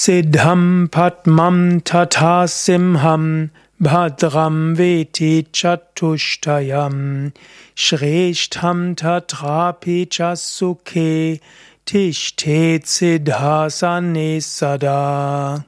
Siddham Padmam Tata Simham Bhadram Veti Chatushtayam Shreshtham Tatrapi Chasuke Tishtet Siddhasane Sada.